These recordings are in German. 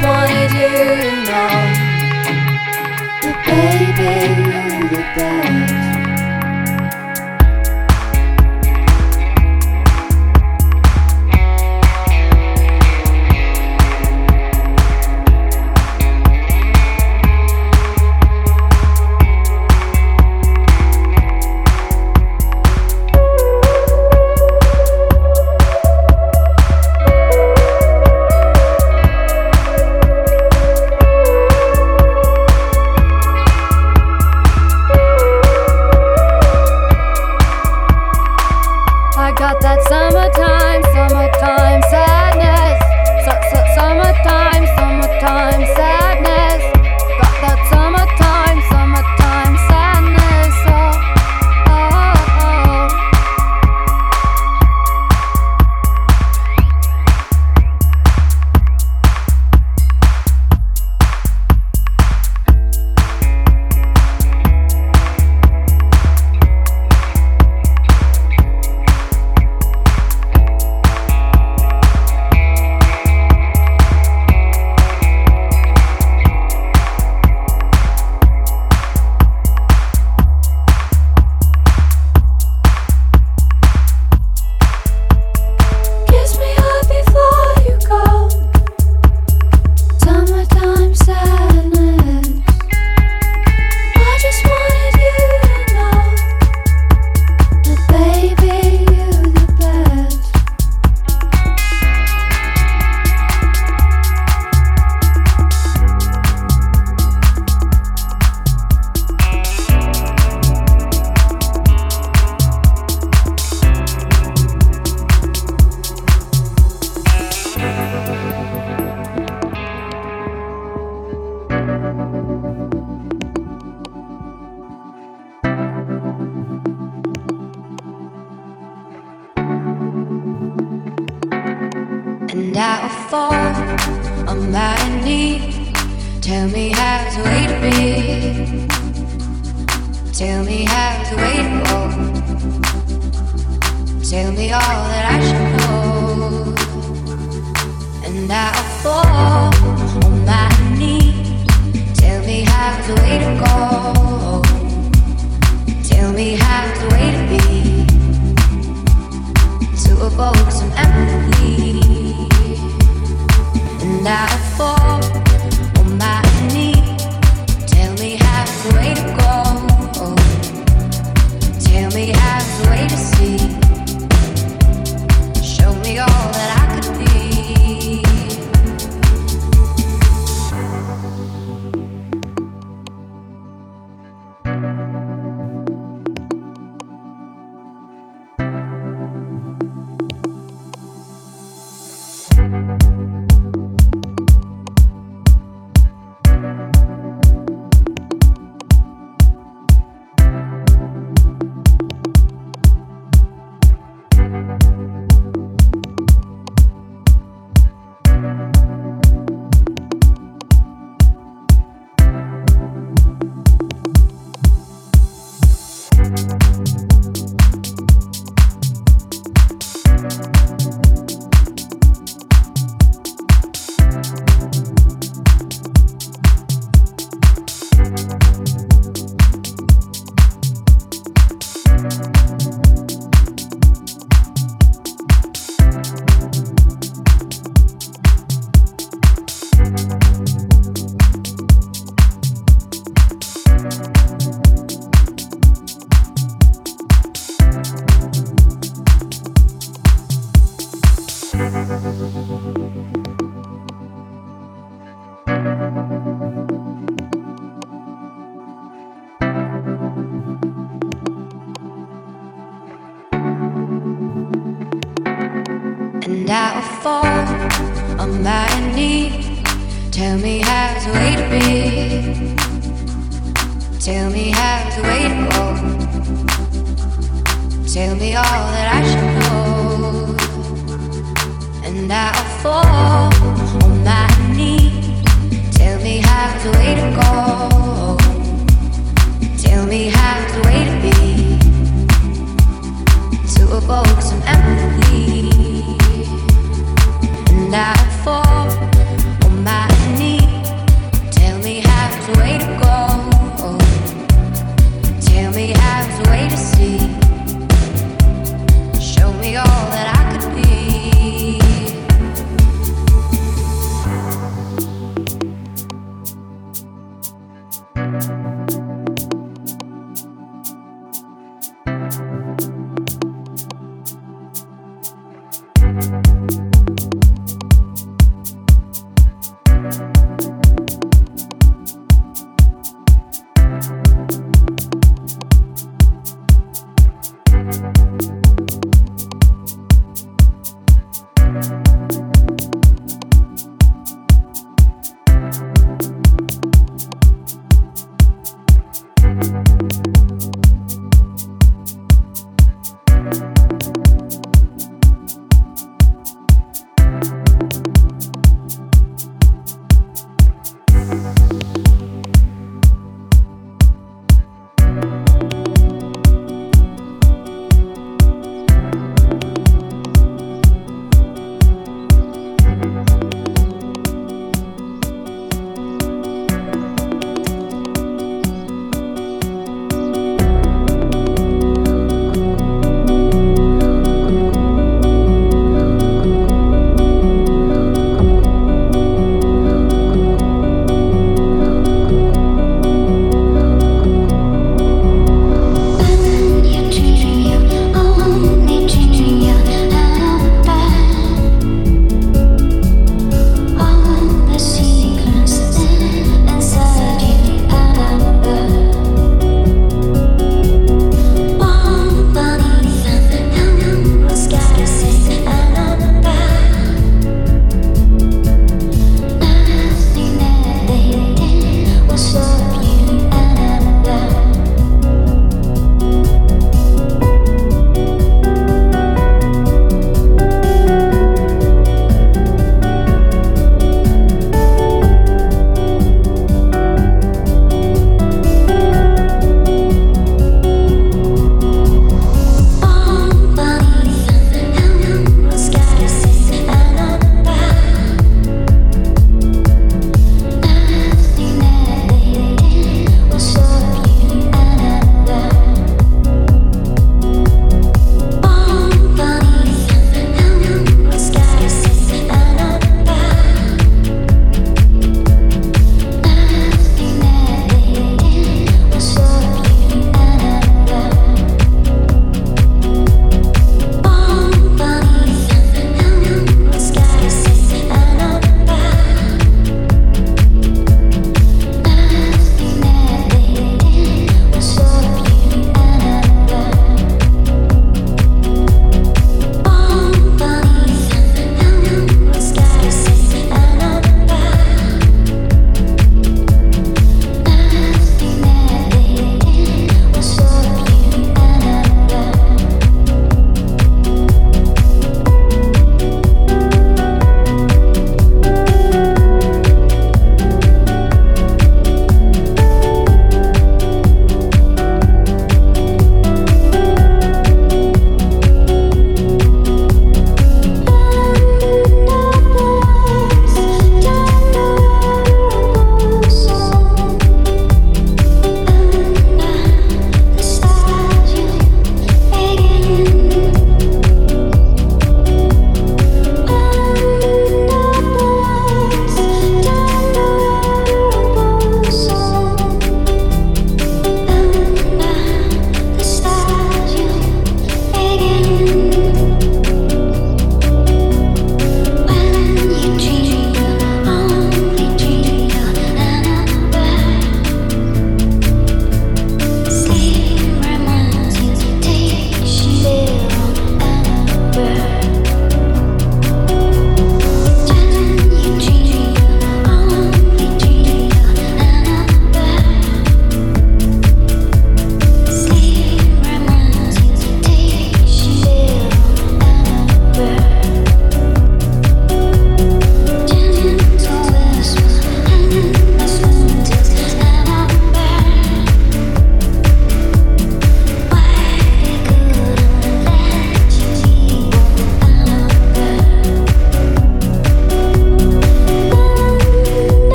just wanted you to know.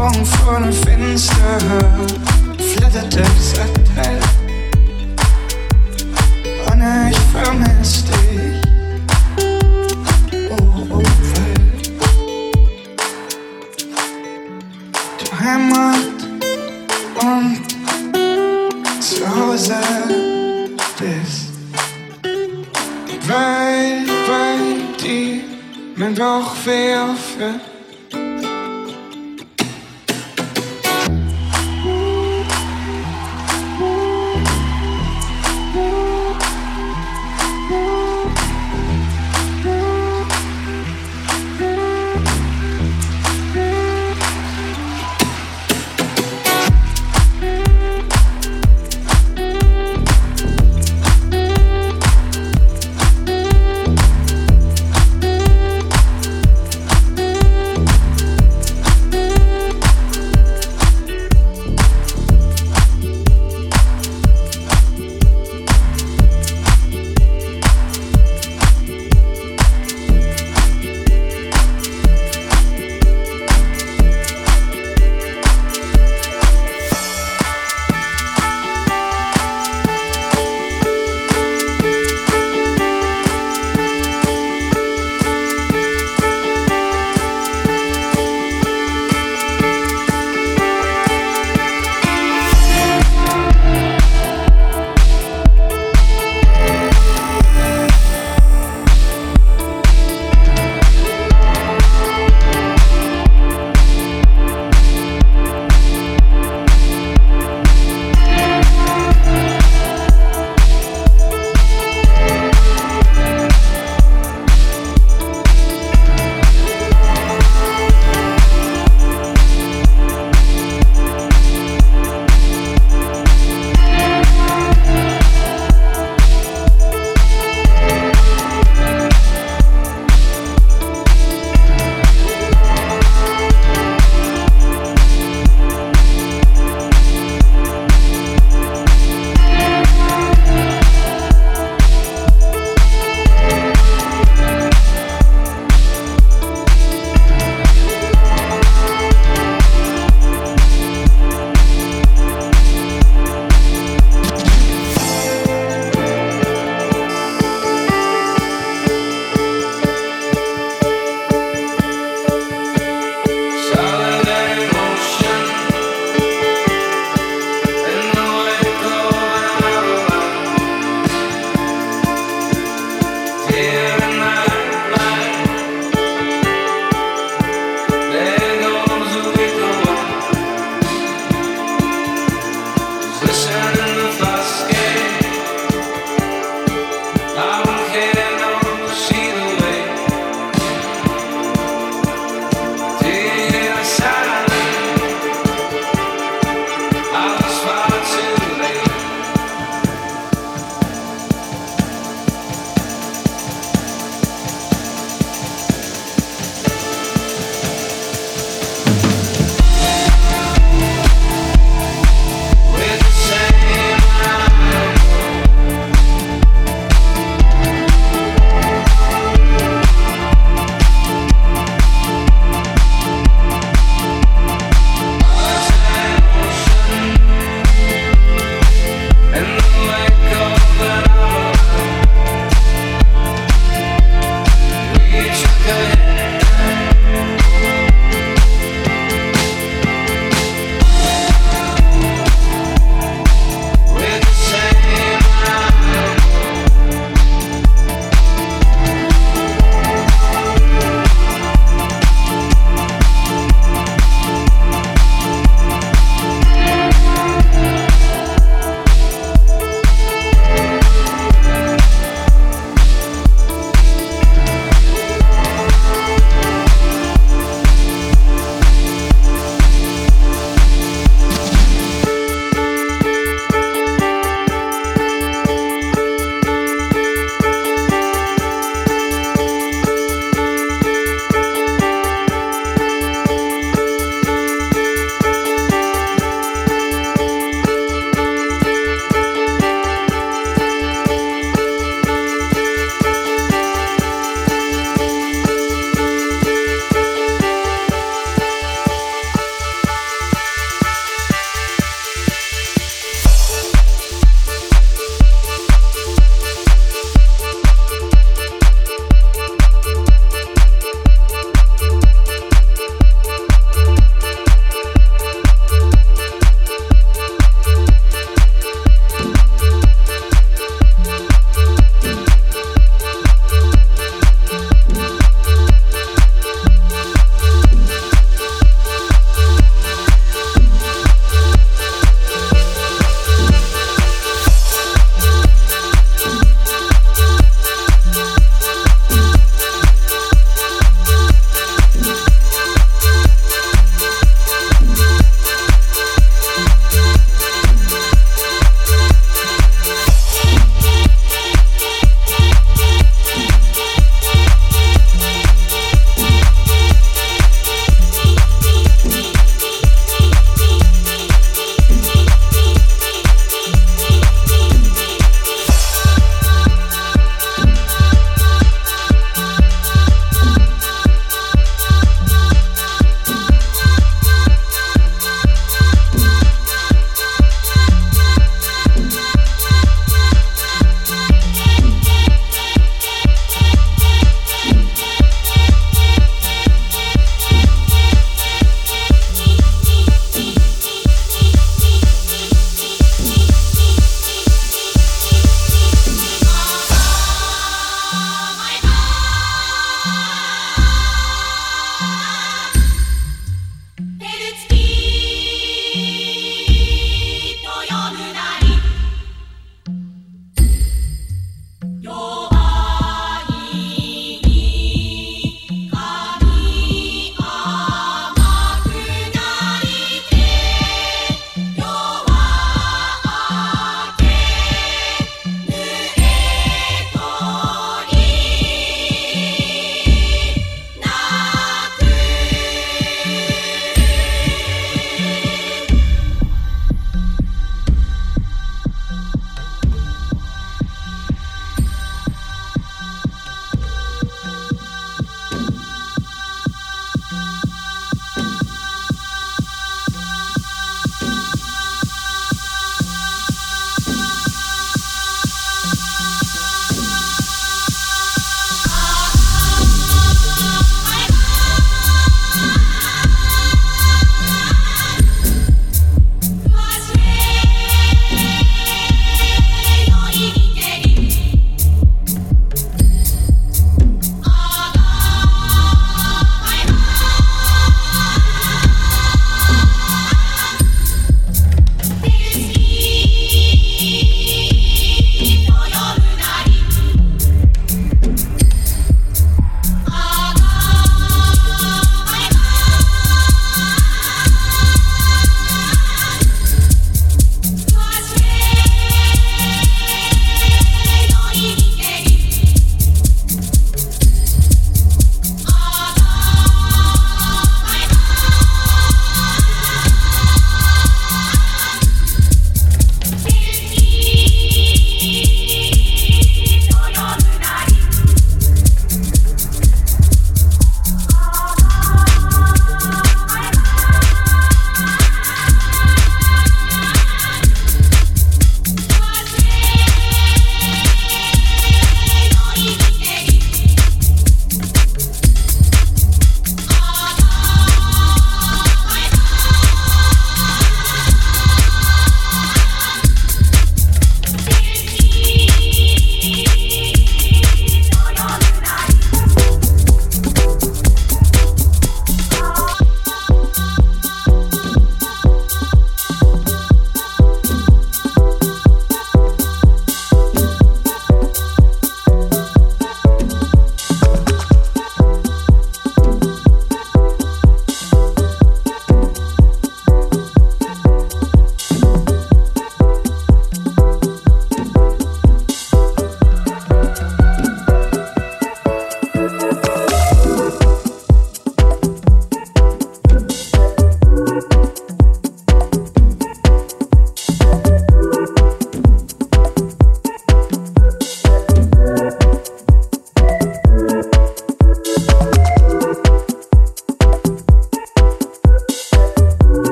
Augen vor dem Fenster flatterte das Abteil. Anna, ich vermisse dich. Oh, oh, oh. Welt. Du Heimat und zu Hause bist. Weil, weil die mein Bauch weh aufhört.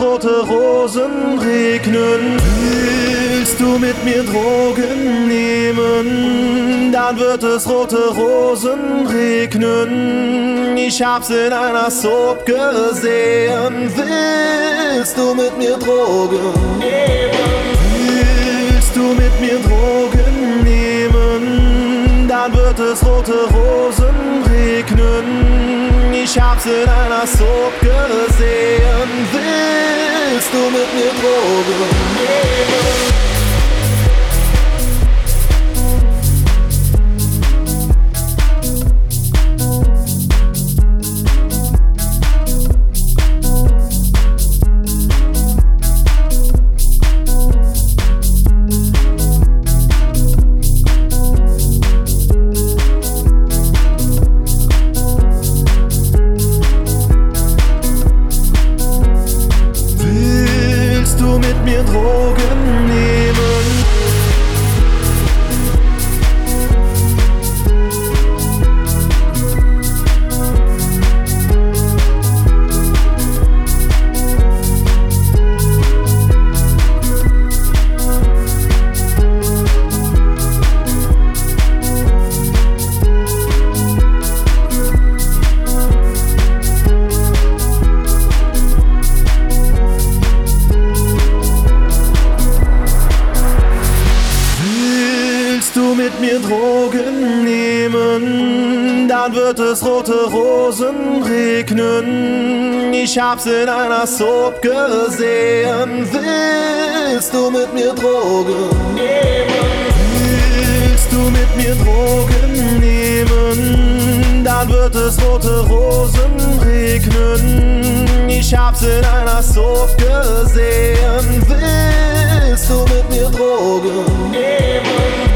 Rote Rosen regnen. Willst du mit mir Drogen nehmen, dann wird es rote Rosen regnen. Ich hab's in einer Soap gesehen. Willst du mit mir Drogen nehmen? Dann wird es rote Rosen regnen. Ich hab's in einer Soap gesehen. Willst du mit mir Drogen nehmen? Ich hab's in einer Soap gesehen. Willst du mit mir Drogen nehmen? Willst du mit mir Drogen nehmen, dann wird es rote Rosen regnen. Ich hab's in einer Soap gesehen. Willst du mit mir Drogen nehmen?